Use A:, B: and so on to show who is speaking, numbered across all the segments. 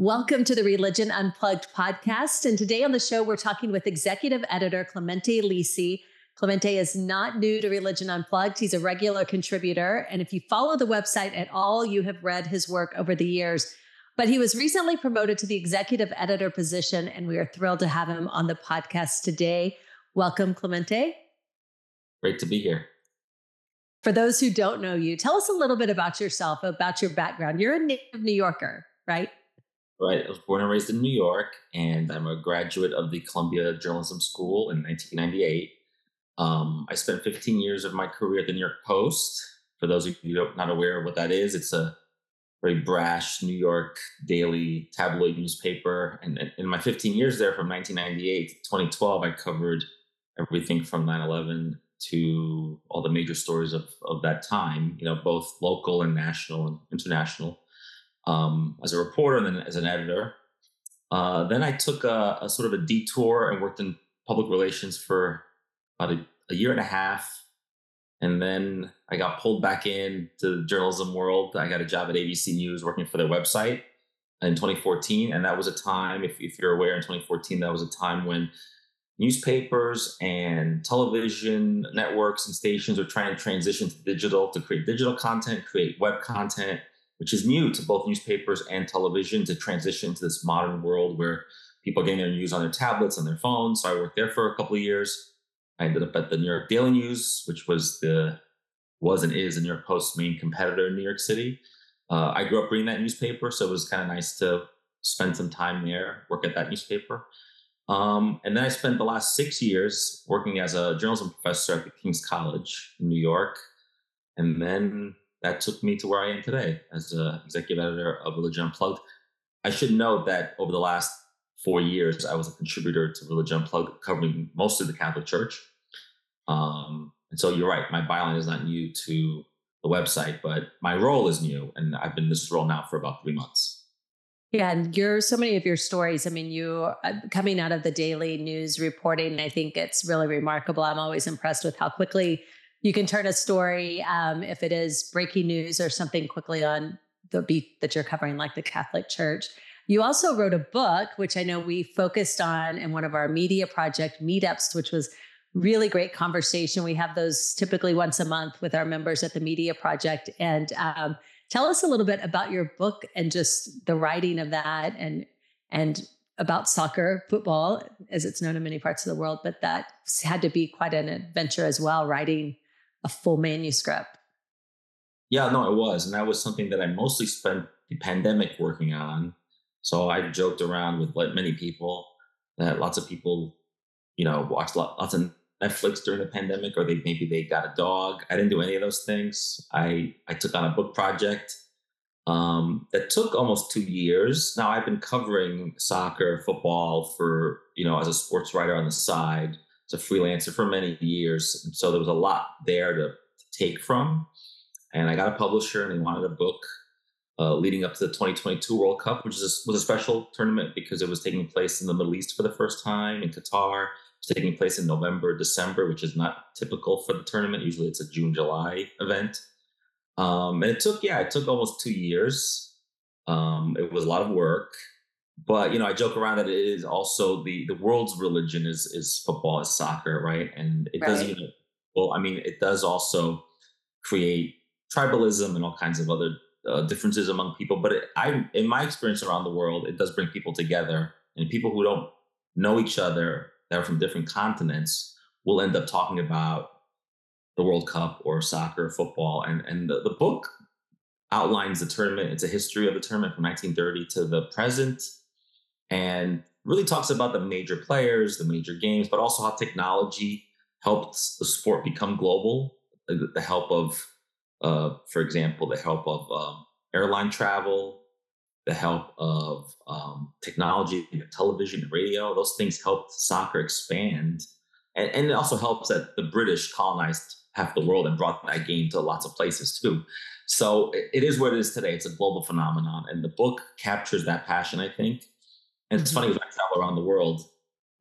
A: Welcome to the Religion Unplugged podcast. And today on the show, we're talking with executive editor Clemente Lisi. Clemente is not new to Religion Unplugged. He's a regular contributor. And if you follow the website at all, you have read his work over the years. But he was recently promoted to the executive editor position, and we are thrilled to have him on the podcast today. Welcome, Clemente.
B: Great to be here.
A: For those who don't know you, tell us a little bit about yourself, about your background. You're a native New Yorker, right?
B: Right. I was born and raised in New York, and I'm a graduate of the Columbia Journalism School in 1998. Um, I spent 15 years of my career at the New York Post. For those of you not aware of what that is, it's a very brash New York daily tabloid newspaper. And in my 15 years there, from 1998 to 2012, I covered everything from 9 11 to all the major stories of, of that time, you know, both local and national and international um, as a reporter and then as an editor. Uh, then I took a, a, sort of a detour and worked in public relations for about a, a, year and a half. And then I got pulled back into the journalism world. I got a job at ABC News working for their website in 2014. And that was a time, if, if you're aware, in 2014, that was a time when newspapers and television networks and stations were trying to transition to digital to create digital content, create web content, which is new to both newspapers and television to transition to this modern world where people are getting their news on their tablets and their phones. So I worked there for a couple of years. I ended up at the New York Daily News, which was the was and is the New York Post's main competitor in New York City. Uh, I grew up reading that newspaper, so it was kind of nice to spend some time there, work at that newspaper. Um, and then I spent the last six years working as a journalism professor at the King's College in New York. And then that took me to where I am today as executive editor of Religion Unplugged. I should note that over the last four years, I was a contributor to Religion Unplugged, covering mostly the Catholic Church. Um, and so you're right, my byline is not new to the website, but my role is new, and I've been in this role now for about three months.
A: Yeah, and you're so many of your stories. I mean, you uh, coming out of the daily news reporting, I think it's really remarkable. I'm always impressed with how quickly you can turn a story um, if it is breaking news or something quickly on the beat that you're covering, like the Catholic Church. You also wrote a book, which I know we focused on in one of our media project meetups, which was really great conversation. We have those typically once a month with our members at the media project. And um, tell us a little bit about your book and just the writing of that and and about soccer, football, as it's known in many parts of the world. But that had to be quite an adventure as well, writing a full manuscript.
B: Yeah, no, it was. And that was something that I mostly spent the pandemic working on. So I joked around with like many people that lots of people, you know, watched lots of Netflix during the pandemic, or they maybe they got a dog. I didn't do any of those things. I I took on a book project um, that took almost two years. Now I've been covering soccer, football for you know as a sports writer on the side as a freelancer for many years. And so there was a lot there to, to take from. And I got a publisher and they wanted a book uh, leading up to the 2022 World Cup, which is was a special tournament because it was taking place in the Middle East for the first time in Qatar. It's taking place in November, December, which is not typical for the tournament. Usually it's a June, July event. Um, and it took, yeah, it took almost two years. Um, it was a lot of work but you know, I joke around that it is also the the world's religion is is football, is soccer, right? And it right. does even well, I mean, it does also create tribalism and all kinds of other uh, differences among people. But it, I, in my experience around the world, it does bring people together, and people who don't know each other that are from different continents will end up talking about the World Cup or soccer, football, and and the, the book outlines the tournament. It's a history of the tournament from 1930 to the present and really talks about the major players, the major games, but also how technology helped the sport become global. The, help of, uh, for example, the help of um, airline travel, the help of um, technology, television, radio. Those things helped soccer expand. And, and it also helps that the British colonized half the world and brought that game to lots of places too. So it is what it is today. It's a global phenomenon. And the book captures that passion, I think. And it's funny when I travel around the world,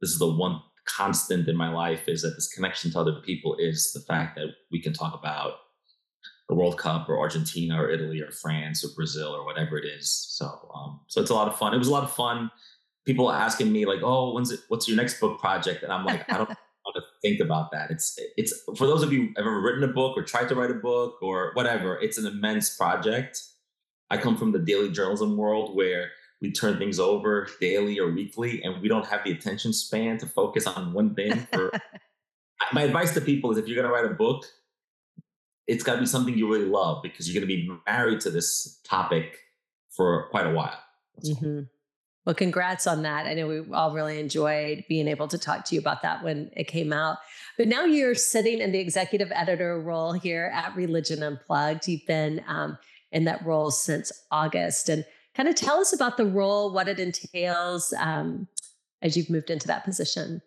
B: this is the one constant in my life is that this connection to other people is the fact that we can talk about the World Cup or Argentina or Italy or France or Brazil or whatever it is. So um, so it's a lot of fun. It was a lot of fun. People asking me like, "Oh, when's it? What's your next book project?" And I'm like, I don't want to think about that. It's it's for those of you who've ever written a book or tried to write a book or whatever. It's an immense project. I come from the daily journalism world where we turn things over daily or weekly, and we don't have the attention span to focus on one thing. For my advice to people is, if you're going to write a book, it's got to be something you really love because you're going to be married to this topic for quite a while.
A: Mm-hmm. Well, congrats on that. I know we all really enjoyed being able to talk to you about that when it came out. But now you're sitting in the executive editor role here at Religion Unplugged. You've been um, in that role since August. And kind of tell us about the role, what it entails um, as you've moved into that position.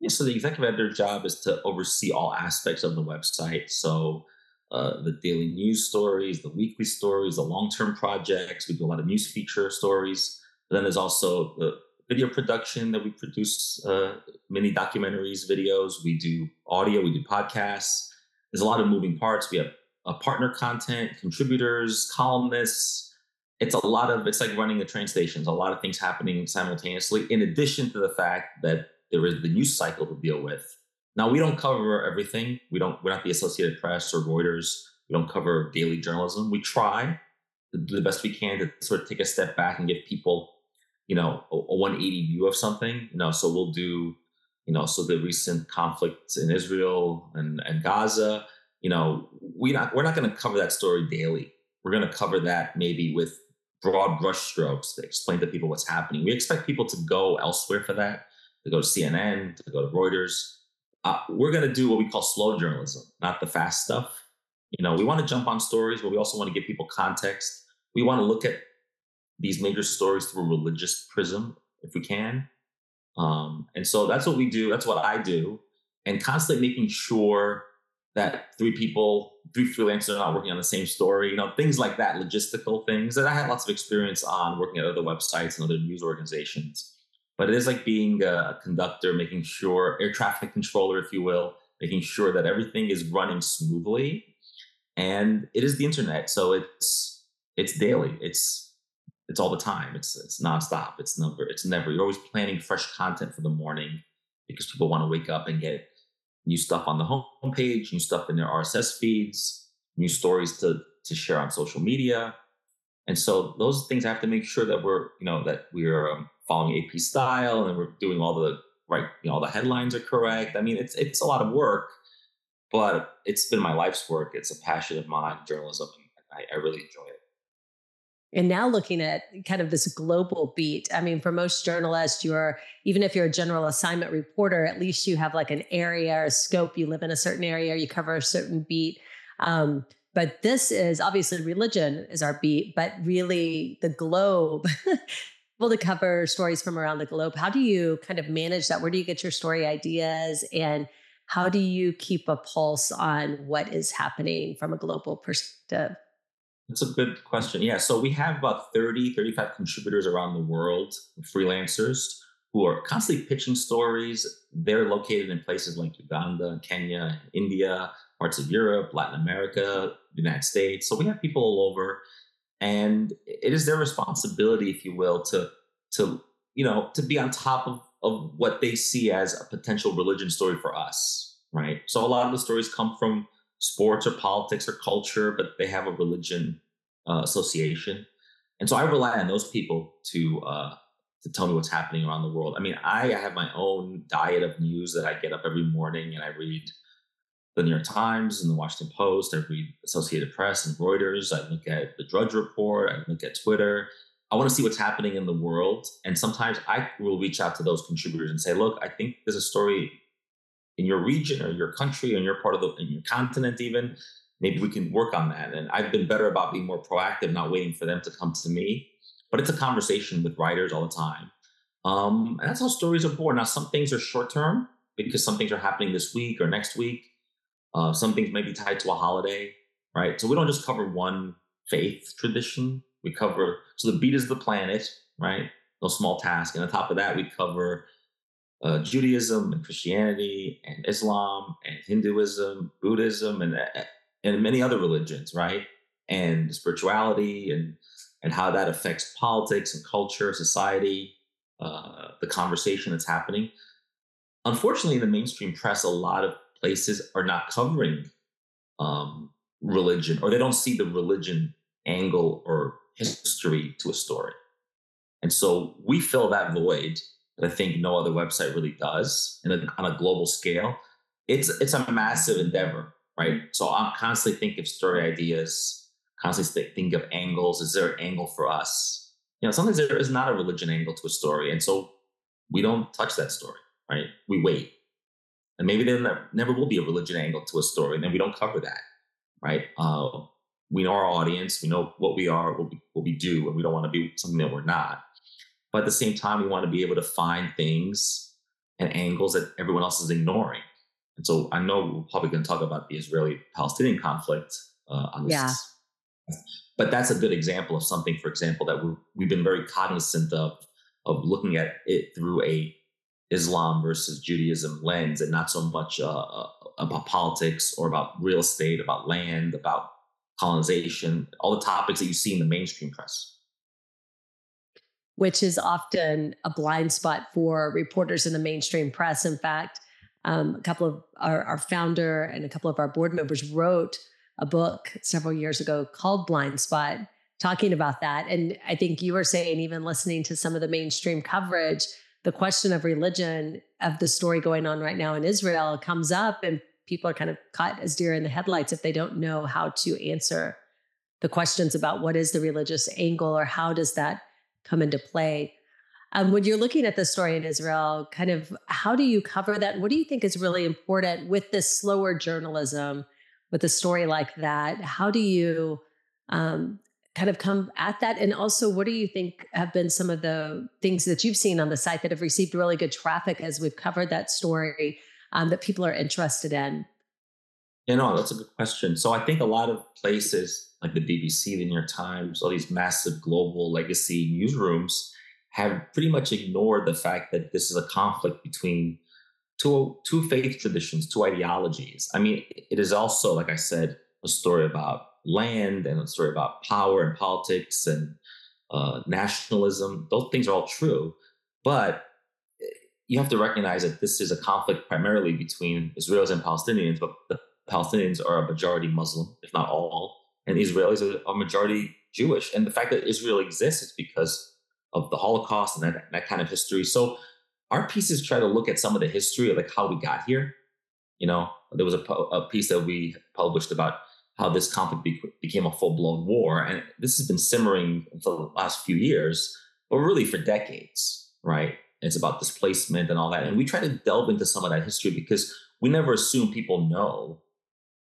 B: Yeah, so the executive editor's job is to oversee all aspects of the website. So uh, the daily news stories, the weekly stories, the long-term projects. We do a lot of news feature stories. But then there's also the video production that we produce, uh, mini documentaries, videos. We do audio, we do podcasts. There's a lot of moving parts. We have uh, partner content, contributors, columnists. It's a lot of, it's like running the train stations, a lot of things happening simultaneously, in addition to the fact that there is the news cycle to deal with. Now we don't cover everything. We don't. We're not the Associated Press or Reuters. We don't cover daily journalism. We try to do the best we can to sort of take a step back and give people, you know, a, a 180 view of something. You know, so we'll do, you know, so the recent conflicts in Israel and, and Gaza. You know, we not we're not going to cover that story daily. We're going to cover that maybe with broad brushstrokes to explain to people what's happening. We expect people to go elsewhere for that to go to CNN, to go to Reuters. Uh, we're going to do what we call slow journalism, not the fast stuff. You know, we want to jump on stories, but we also want to give people context. We want to look at these major stories through a religious prism, if we can. Um, and so that's what we do. That's what I do, and constantly making sure that three people, three freelancers are not working on the same story. You know, things like that, logistical things that I had lots of experience on working at other websites and other news organizations but it is like being a conductor, making sure air traffic controller, if you will, making sure that everything is running smoothly. And it is the internet, so it's it's daily. It's it's all the time. It's it's nonstop. It's never it's never. You're always planning fresh content for the morning because people want to wake up and get new stuff on the homepage, new stuff in their RSS feeds, new stories to to share on social media. And so those things I have to make sure that we're, you know, that we're um, following AP style and we're doing all the right, you know, all the headlines are correct. I mean, it's it's a lot of work, but it's been my life's work. It's a passion of mine, journalism, and I, I really enjoy it.
A: And now looking at kind of this global beat, I mean, for most journalists, you're, even if you're a general assignment reporter, at least you have like an area or a scope. You live in a certain area, you cover a certain beat. Um, but this is obviously religion is our beat, but really the globe able to cover stories from around the globe. How do you kind of manage that? Where do you get your story ideas? And how do you keep a pulse on what is happening from a global perspective?
B: That's a good question. Yeah. So we have about 30, 35 contributors around the world, freelancers who are constantly pitching stories. They're located in places like Uganda, Kenya, India, parts of Europe, Latin America, the United States. So we have people all over and it is their responsibility if you will to to you know to be on top of of what they see as a potential religion story for us right so a lot of the stories come from sports or politics or culture but they have a religion uh, association and so i rely on those people to uh, to tell me what's happening around the world i mean i have my own diet of news that i get up every morning and i read the New York Times and the Washington Post. I read Associated Press and Reuters. I look at the Drudge Report. I look at Twitter. I want to see what's happening in the world. And sometimes I will reach out to those contributors and say, look, I think there's a story in your region or your country or in your part of the in your continent even. Maybe we can work on that. And I've been better about being more proactive, not waiting for them to come to me. But it's a conversation with writers all the time. Um, and that's how stories are born. Now, some things are short term because some things are happening this week or next week. Uh, some things may be tied to a holiday, right? So we don't just cover one faith tradition. We cover, so the beat is the planet, right? No small task. And on top of that, we cover uh, Judaism and Christianity and Islam and Hinduism, Buddhism, and uh, and many other religions, right? And spirituality and and how that affects politics and culture, society, uh, the conversation that's happening. Unfortunately, in the mainstream press, a lot of places are not covering um, religion, or they don't see the religion angle or history to a story. And so we fill that void that I think no other website really does and on a global scale. It's it's a massive endeavor, right? So I'm constantly thinking of story ideas, constantly think of angles. Is there an angle for us? You know, sometimes there is not a religion angle to a story, and so we don't touch that story, right? We wait, and maybe there never will be a religion angle to a story, and then we don't cover that, right? Uh, we know our audience, we know what we are, what we, what we do, and we don't want to be something that we're not. But at the same time, we want to be able to find things and angles that everyone else is ignoring. And so I know we're probably going to talk about the Israeli Palestinian conflict uh, on this. Yeah. But that's a good example of something, for example, that we have been very cognizant of, of looking at it through a Islam versus Judaism lens and not so much uh, uh about politics or about real estate, about land, about colonization, all the topics that you see in the mainstream press
A: which is often a blind spot for reporters in the mainstream press. In fact, um, a couple of our, our, founder and a couple of our board members wrote a book several years ago called Blind Spot, talking about that. And I think you were saying, even listening to some of the mainstream coverage, the question of religion of the story going on right now in Israel comes up, and people are kind of caught as deer in the headlights if they don't know how to answer the questions about what is the religious angle or how does that come into play. Um, when you're looking at the story in Israel, kind of how do you cover that? What do you think is really important with this slower journalism, with a story like that? How do you um, kind of come at that? And also, what do you think have been some of the things that you've seen on the site that have received really good traffic as we've covered that story um, that people are interested in?
B: You know, that's a good question. So I think a lot of places like the BBC, the New York Times, all these massive global legacy newsrooms have pretty much ignored the fact that this is a conflict between two two faith traditions, two ideologies. I mean, it is also, like I said, a story about land and a story about power and politics and uh, nationalism. Those things are all true, but eh, you have to recognize that this is a conflict primarily between Israelis and Palestinians, but the Palestinians are a majority Muslim, if not all, and Israelis are, a majority Jewish. And the fact that Israel exists is because of the Holocaust and that, that kind of history. So our pieces try to look at some of the history of like how we got here. You know, there was a, a piece that we published about how this conflict be, became a full blown war, and this has been simmering for the last few years, but really for decades, right? It's about displacement and all that, and we try to delve into some of that history because we never assume people know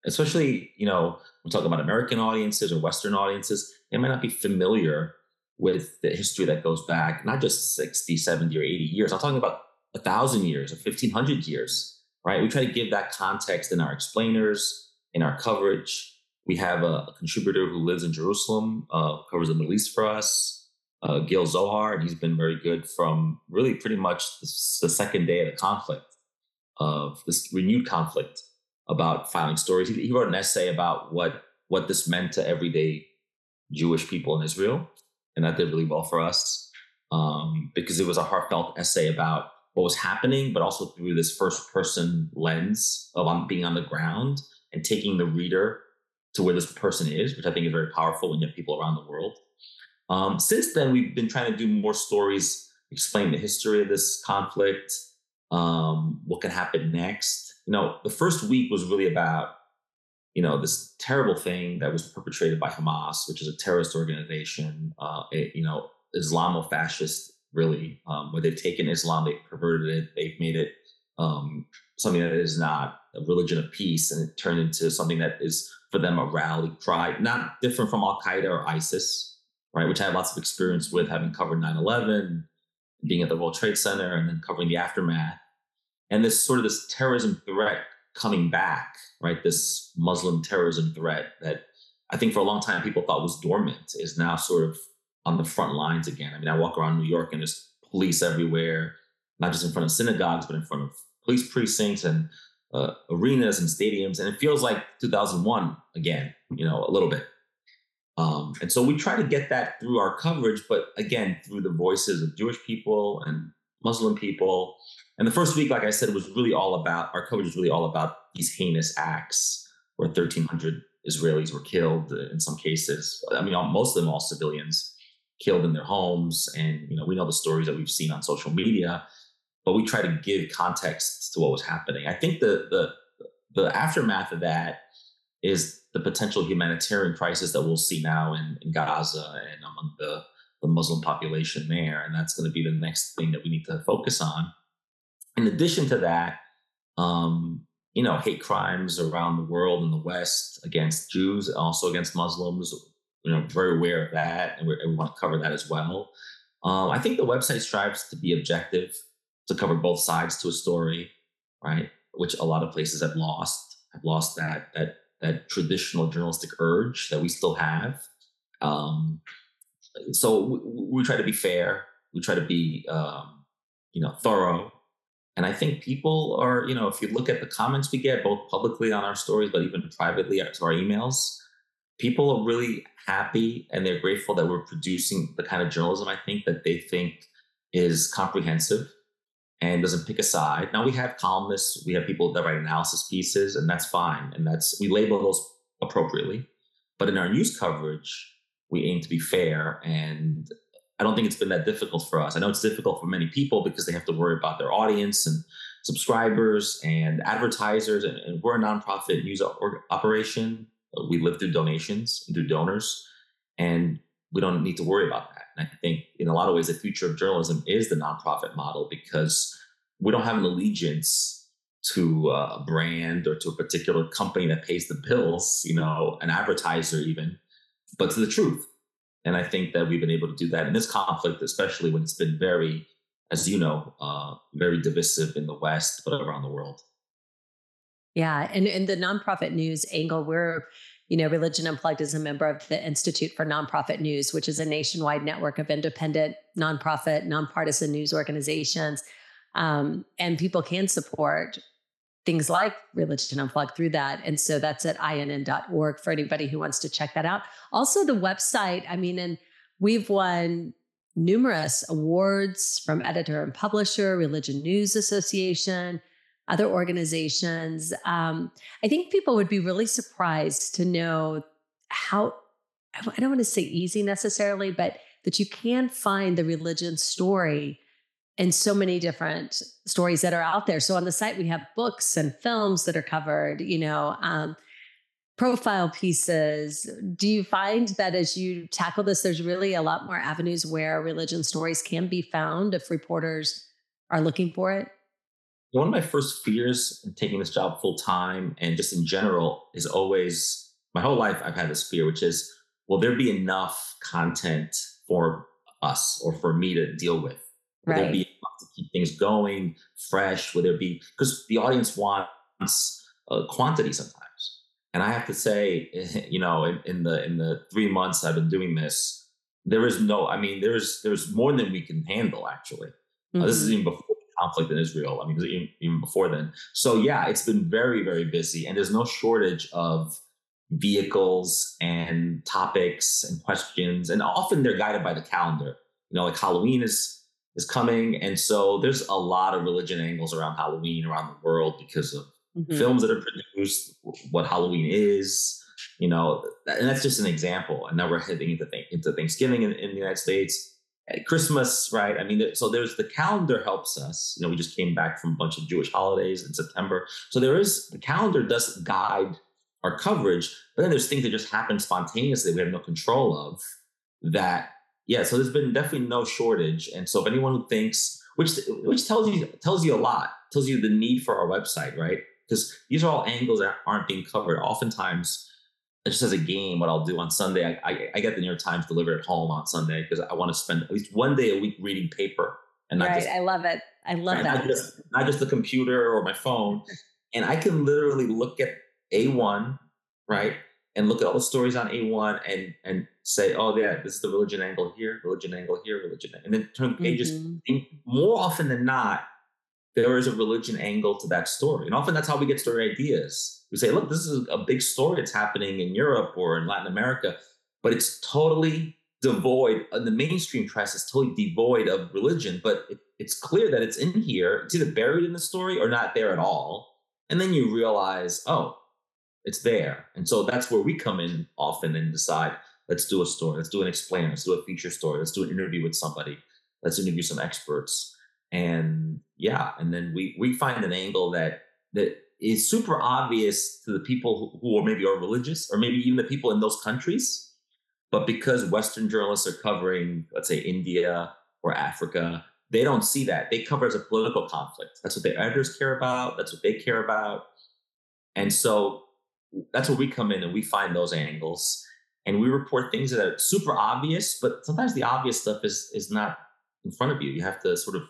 B: especially you know we're talking about american audiences or western audiences they might not be familiar with the history that goes back not just 60 70 or 80 years. I'm talking about a thousand years or 1500 years right? We try to give that context in our explainers in our coverage. We have a, a contributor who lives in jerusalem uh, covers the middle east for us uh, gil zohar and he's been very good from really pretty much the, the second day of the conflict of this renewed conflict about filing stories. He, he wrote an essay about what what this meant to everyday Jewish people in Israel, and that did really well for us um, because it was a heartfelt essay about what was happening, but also through this first person lens of being on the ground and taking the reader to where this person is, which I think is very powerful when you have people around the world. Um, since then, we've been trying to do more stories, explain the history of this conflict, um, what can happen next, you know, the first week was really about, you know, this terrible thing that was perpetrated by Hamas, which is a terrorist organization, uh, you know, Islamo-fascist, really, um, where they've taken Islam, they've perverted it, they've made it um, something that is not a religion of peace, and it turned into something that is for them a rally cry, not different from Al Qaeda or ISIS, right? Which I have lots of experience with, having covered 9 11, being at the World Trade Center, and then covering the aftermath and this sort of this terrorism threat coming back, right? This Muslim terrorism threat that I think for a long time people thought was dormant is now sort of on the front lines again. I mean, I walk around New York and there's police everywhere, not just in front of synagogues, but in front of police precincts and uh, arenas and stadiums, and it feels like 2001 again, you know, a little bit. Um, and so we try to get that through our coverage, but again, through the voices of Jewish people and Muslim people. And the first week, like I said, was really all about our coverage was really all about these heinous acts where 1,300 Israelis were killed uh, in some cases. I mean, most of them all civilians killed in their homes, and you know we know the stories that we've seen on social media. But we try to give context to what was happening. I think the the the aftermath of that is the potential humanitarian crisis that we'll see now in, in Gaza and among the, the Muslim population there. And that's going to be the next thing that we need to focus on. In addition to that, um, you know, hate crimes around the world in the West against Jews, also against Muslims. You know, very aware of that, and, and we want to cover that as well. Um, I think the website strives to be objective, to cover both sides to a story, right? Which a lot of places have lost, have lost that that that traditional journalistic urge that we still have. Um, so we, we, try to be fair. We try to be, um, you know, thorough. And I think people are, you know, if you look at the comments we get both publicly on our stories, but even privately to our emails, people are really happy and they're grateful that we're producing the kind of journalism I think that they think is comprehensive and doesn't pick a side. Now we have columnists, we have people that write analysis pieces, and that's fine. And that's we label those appropriately. But in our news coverage, we aim to be fair. And I don't think it's been that difficult for us. I know it's difficult for many people because they have to worry about their audience and subscribers and advertisers. And, and we're a nonprofit news operation. We live through donations and through donors. And we don't need to worry about that. And I think in a lot of ways, the future of journalism is the nonprofit model because we don't have an allegiance to a brand or to a particular company that pays the bills, you know, an advertiser even, but to the truth. And I think that we've been able to do that in this conflict, especially when it's been very, as you know, uh, very divisive in the West, but around the world.
A: Yeah. And in the nonprofit news angle, we're you know, Religion Unplugged is a member of the Institute for Nonprofit News, which is a nationwide network of independent, nonprofit, nonpartisan news organizations. Um, and people can support things like Religion Unplugged through that. And so that's at inn.org for anybody who wants to check that out. Also, the website, I mean, and we've won numerous awards from editor and publisher, Religion News Association, other organizations. Um, I think people would be really surprised to know how, I don't want to say easy necessarily, but that you can find the religion story in so many different stories that are out there. So on the site, we have books and films that are covered, you know, um, profile pieces. Do you find that as you tackle this, there's really a lot more avenues where religion stories can be found if reporters are looking for it?
B: one of my first fears in taking this job full time and just in general is always my whole life I've had this fear, which is will there be enough content for us or for me to deal with? Right. there be to keep things going, fresh? Will there be because the audience wants uh, quantity sometimes, and I have to say, you know, in, in the in the three months I've been doing this, there is no. I mean, there's there's more than we can handle. Actually, mm-hmm. uh, this is mm-hmm. even before conflict in Israel. I mean, even, even before then. So yeah, it's been very, very busy, and there's no shortage of vehicles and topics and questions, and often they're guided by the calendar. You know, like Halloween is is coming, and so there's a lot of religion angles around Halloween around the world because of mm-hmm. films that are produced, what Halloween is. You know, and that's just an example. And now we're heading into th- into Thanksgiving in, in the United States Christmas, right? I mean, so there's the calendar helps us. You know, we just came back from a bunch of Jewish holidays in September. So there is the calendar does guide our coverage, but then there's things that just happen spontaneously we have no control of. That yeah, so there's been definitely no shortage. And so if anyone who thinks, which which tells you tells you a lot, tells you the need for our website, right? Because these are all angles that aren't being covered. Oftentimes, just as a game, what I'll do on Sunday, I, I, I get the New York Times delivered at home on Sunday because I want to spend at least one day a week reading paper
A: and not right. just. I love it. I love that.
B: Not just, not just the computer or my phone, and I can literally look at A1, right, and look at all the stories on A1 and and say, oh yeah, this is the religion angle here, religion angle here, religion, and then turn pages. Mm-hmm. more often than not, there is a religion angle to that story. And often that's how we get story ideas. We say, look, this is a big story that's happening in Europe or in Latin America, but it's totally devoid, and the mainstream press is totally devoid of religion, but it, it's clear that it's in here. It's either buried in the story or not there at all. And then you realize, oh, it's there. And so that's where we come in often and decide, let's do a story, let's do an explainer, let's do a feature story, let's do an interview with somebody, let's interview some experts. And yeah, and then we we find an angle that that is super obvious to the people who, who are maybe are religious or maybe even the people in those countries. But because Western journalists are covering, let's say, India or Africa, they don't see that. They cover as a political conflict. That's what the editors care about. That's what they care about. And so that's where we come in and we find those angles and we report things that are super obvious, but sometimes the obvious stuff is is not in front of you. You have to sort of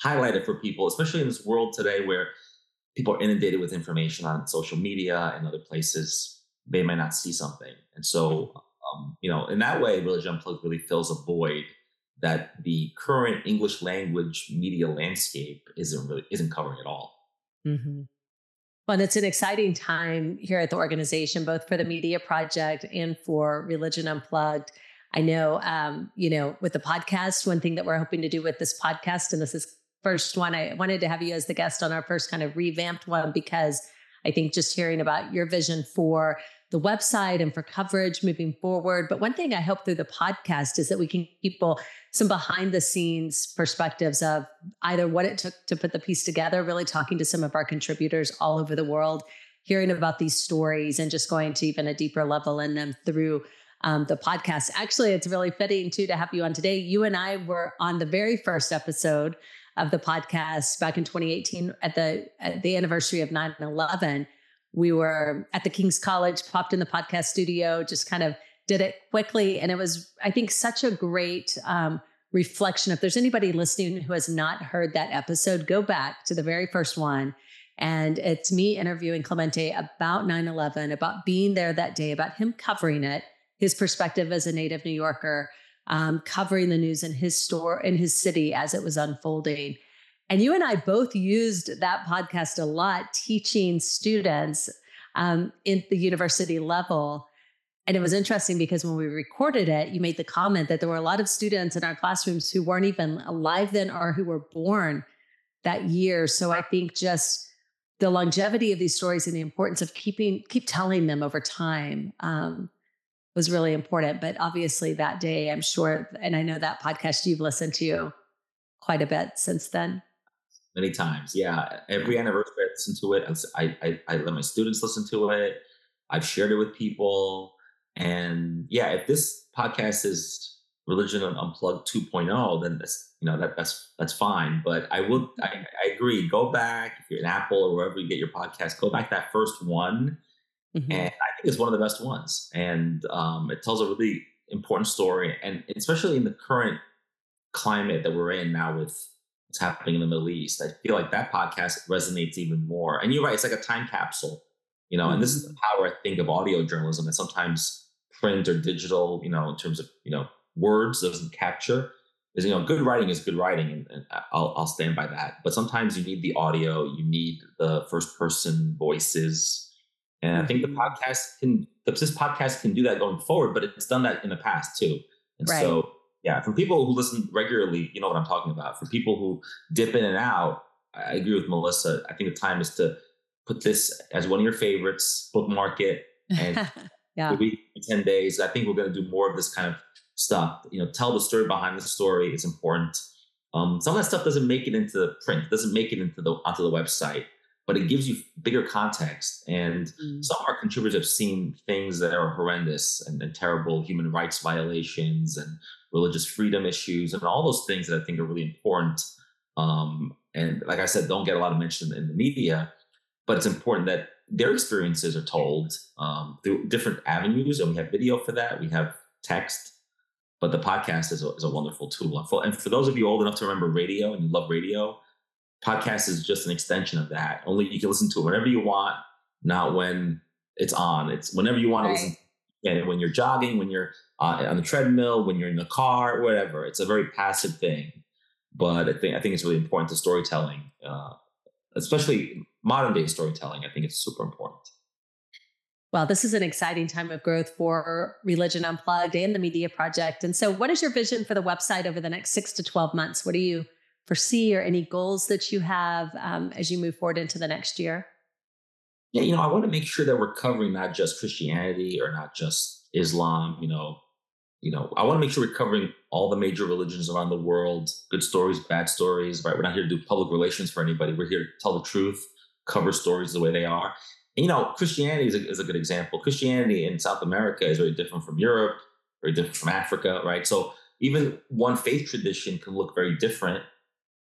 B: highlight it for people, especially in this world today where people are inundated with information on social media and other places. They might not see something. And so, um, you know, in that way, Religion Unplugged really fills a void that the current English language media landscape isn't really isn't covering at all.
A: Mm-hmm. Well, and it's an exciting time here at the organization, both for the media project and for Religion Unplugged. I know, um, you know, with the podcast, one thing that we're hoping to do with this podcast, and this is first one, I wanted to have you as the guest on our first kind of revamped one because I think just hearing about your vision for the website and for coverage moving forward. But one thing I hope through the podcast is that we can give people some behind the scenes perspectives of either what it took to put the piece together, really talking to some of our contributors all over the world, hearing about these stories and just going to even a deeper level in them through um, the podcast. Actually, it's really fitting too to have you on today. You and I were on the very first episode of the podcast back in 2018 at the at the anniversary of 9/11 we were at the King's College, popped in the podcast studio, just kind of did it quickly. And it was, I think, such a great um, reflection. If there's anybody listening who has not heard that episode, go back to the very first one. And it's me interviewing Clemente about 9 11, about being there that day, about him covering it, his perspective as a native New Yorker, um, covering the news in his store, in his city as it was unfolding. And you and I both used that podcast a lot, teaching students um, in the university level. And it was interesting because when we recorded it, you made the comment that there were a lot of students in our classrooms who weren't even alive then or who were born that year. So I think just the longevity of these stories and the importance of keeping keep telling them over time um, was really important. But obviously that day, I'm sure, and I know that podcast you've listened to quite a bit since then
B: many times. Yeah, every anniversary I listen to it. I, I I let my students listen to it. I've shared it with people, and yeah, if this podcast is religion unplugged 2.0, then that's you know that that's that's fine. But I would I, I agree. Go back if you're an Apple or wherever you get your podcast. Go back that first one, mm-hmm. and I think it's one of the best ones. And um, it tells a really important story, and especially in the current climate that we're in now with what's happening in the Middle East. I feel like that podcast resonates even more. And you're right, it's like a time capsule, you know, mm-hmm. and this is the mm-hmm. power, I think, of audio journalism and sometimes print or digital, you know, in terms of, you know, words doesn't capture. Is, you know, good writing is good writing, and, and I'll, I'll stand by that. But sometimes you need the audio, you need the first person voices. And I think the mm-hmm. podcast can, this podcast can do that going forward, but it's done that in the past too. And right. so yeah, for people who listen regularly, you know what I'm talking about. For people who dip in and out, I agree with Melissa. I think the time is to put this as one of your favorites, bookmark it, and yeah. week 10 days. I think we're going to do more of this kind of stuff. You know, tell the story behind the story is important. Um, some of that stuff doesn't make it into the print, doesn't make it into the onto the website, but it gives you bigger context. And mm. some of our contributors have seen things that are horrendous and, and terrible human rights violations and religious freedom issues, and all those things that I think are really important. Um, and like I said, don't get a lot of mention in the media, but it's important that their experiences are told um, through different avenues. And we have video for that, we have text, but the podcast is a, is a wonderful tool. And for those of you old enough to remember radio and you love radio, podcast is just an extension of that. Only you can listen to it whenever you want, not when it's on. It's whenever you want right. to listen. And when you're jogging, when you're uh, on the treadmill, when you're in the car, whatever. It's a very passive thing. but I think I think it's really important to storytelling, uh, especially modern day storytelling. I think it's super important.
A: Well, this is an exciting time of growth for Religion Unplugged and the Media Project. And so, what is your vision for the website over the next six to 12 months? What do you foresee or any goals that you have um, as you move forward into the next year?
B: Yeah, you know, I want to make sure that we're covering not just Christianity or not just Islam, you know, you know, I want to make sure we're covering all the major religions around the world, good stories, bad stories, right? We're not here to do public relations for anybody. We're here to tell the truth, cover stories the way they are. And, you know, Christianity is a, is a good example. Christianity in South America is very different from Europe, very different from Africa, right? So even one faith tradition can look very different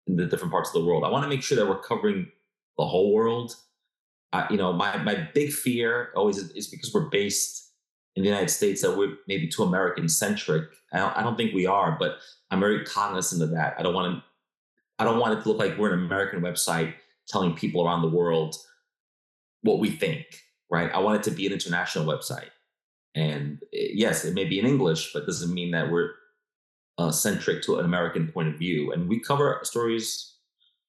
B: in the different parts of the world. I want to make sure that we're covering the whole world. Uh, you know, my my big fear always is, is because we're based in the United States that we're maybe too American centric. I don't, I don't think we are, but I'm very cognizant of that. I don't want to. I don't want it to look like we're an American website telling people around the world what we think. Right? I want it to be an international website, and it, yes, it may be in English, but doesn't mean that we're uh, centric to an American point of view. And we cover stories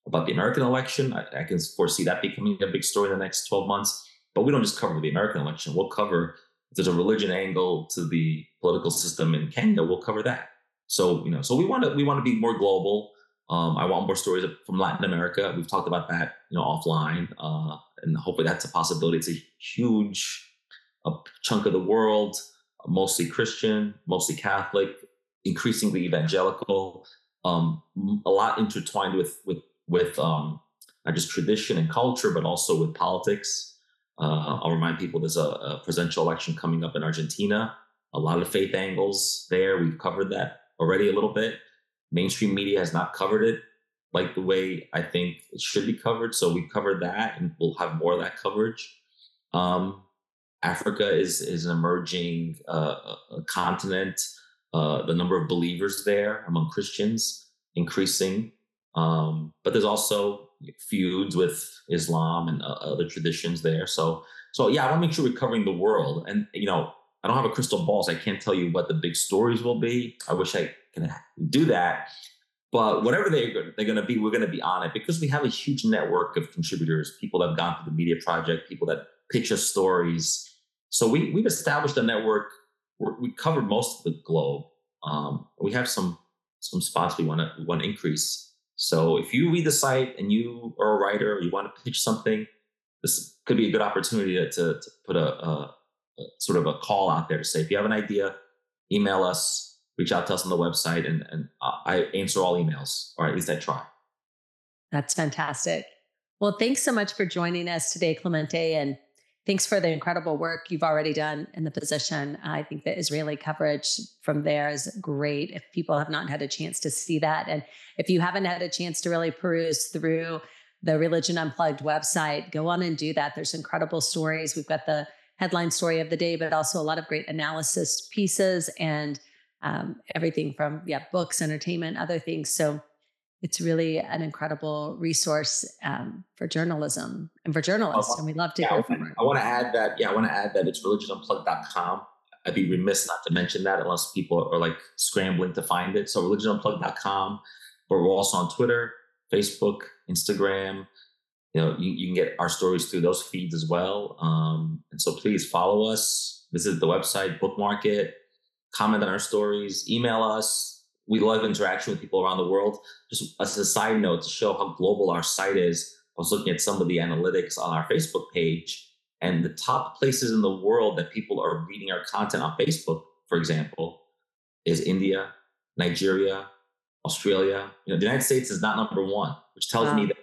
B: about the American election. I, I can foresee that becoming a big story in the next 12 months. But we don't just cover the American election. We'll cover if there's a religion angle to the political system in Kenya, we'll cover that. So you know, so we want to we want to be more global. Um, I want more stories from Latin America. We've talked about that, you know, offline, uh, and hopefully that's a possibility. It's a huge a chunk of the world, mostly Christian, mostly Catholic, increasingly evangelical, um, a lot intertwined with with with um, not just tradition and culture, but also with politics. Uh, I'll remind people there's a, a, presidential election coming up in Argentina. A lot of faith angles there. We've covered that already a little bit. Mainstream media has not covered it like the way I think it should be covered. So we covered that, and we'll have more of that coverage. Um, Africa is is an emerging uh, continent. Uh, the number of believers there among Christians increasing, um, but there's also feuds with Islam and uh, other traditions there. So, so yeah, I want to make sure we're covering the world. And you know, I don't have a crystal ball, so I can't tell you what the big stories will be. I wish I could do that. But whatever they, they're going to be, we're going to be on it because we have a huge network of contributors, people that have gone through the media project, people that pitch us stories. So we, we've established a network. We covered most of the globe. Um, we have some some spots we want to want to increase so if you read the site and you are a writer, or you want to pitch something, this could be a good opportunity to, to, to put a, a, a, sort of a call out there to say, if you have an idea, email us, reach out to us on the website, and, and I answer all emails, or at least I try.
A: That's fantastic. Well, thanks so much for joining us today, Clemente, and thanks for the incredible work you've already done in the position. I think the Israeli coverage from there is great. If people have not had a chance to see that, and if you haven't had a chance to really peruse through the Religion Unplugged website, go on and do that. There's incredible stories. We've got the headline story of the day, but also a lot of great analysis pieces and um, everything from yeah books, entertainment, other things. So it's really an incredible resource um, for journalism and for journalists. and we love to
B: yeah,
A: hear from her.
B: I want to add that, yeah, I want to add that it's religionunplugged.com. I'd be remiss not to mention that unless people are like scrambling to find it. So religionunplugged.com, but we're also on Twitter, Facebook, Instagram. You know, you, you can get our stories through those feeds as well. Um, and so please follow us, visit the website, bookmark it, comment on our stories, email us, we love interaction with people around the world. Just as a side note to show how global our site is, I was looking at some of the analytics on our Facebook page, and the top places in the world that people are reading our content on Facebook, for example, is India, Nigeria, Australia. You know, the United States is not number one, which tells wow. me that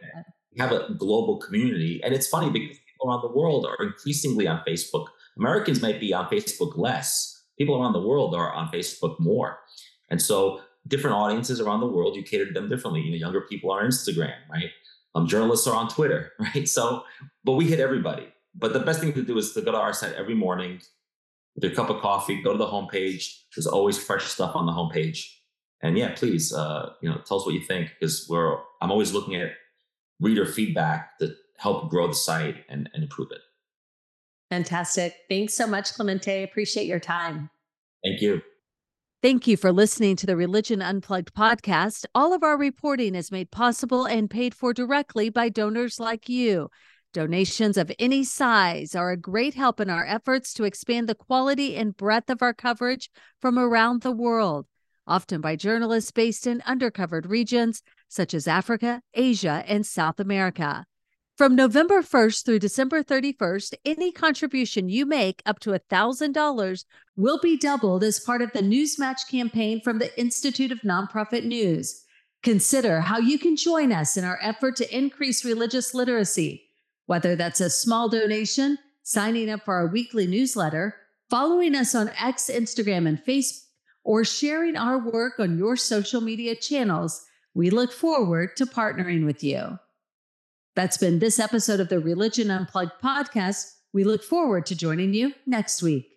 B: we have a global community. And it's funny because people around the world are increasingly on Facebook. Americans might be on Facebook less. People around the world are on Facebook more. And so different audiences around the world, you cater to them differently. You know, younger people are on Instagram, right? Um, journalists are on Twitter, right? So, but we hit everybody. But the best thing to do is to go to our site every morning with your cup of coffee, go to the homepage. There's always fresh stuff on the homepage. And yeah, please, uh, you know, tell us what you think because we're I'm always looking at reader feedback to help grow the site and, and improve it.
A: Fantastic. Thanks so much, Clemente. Appreciate your time.
B: Thank you.
A: Thank you for listening to the Religion Unplugged podcast. All of our reporting is made possible and paid for directly by donors like you. Donations of any size are a great help in our efforts to expand the quality and breadth of our coverage from around the world, often by journalists based in undercovered regions such as Africa, Asia, and South America. From November 1st through December 31st, any contribution you make up to $1,000 will be doubled as part of the Newsmatch campaign from the Institute of Nonprofit News. Consider how you can join us in our effort to increase religious literacy, whether that's a small donation, signing up for our weekly newsletter, following us on X, Instagram, and Facebook, or sharing our work on your social media channels. We look forward to partnering with you. That's been this episode of the Religion Unplugged podcast. We look forward to joining you next week.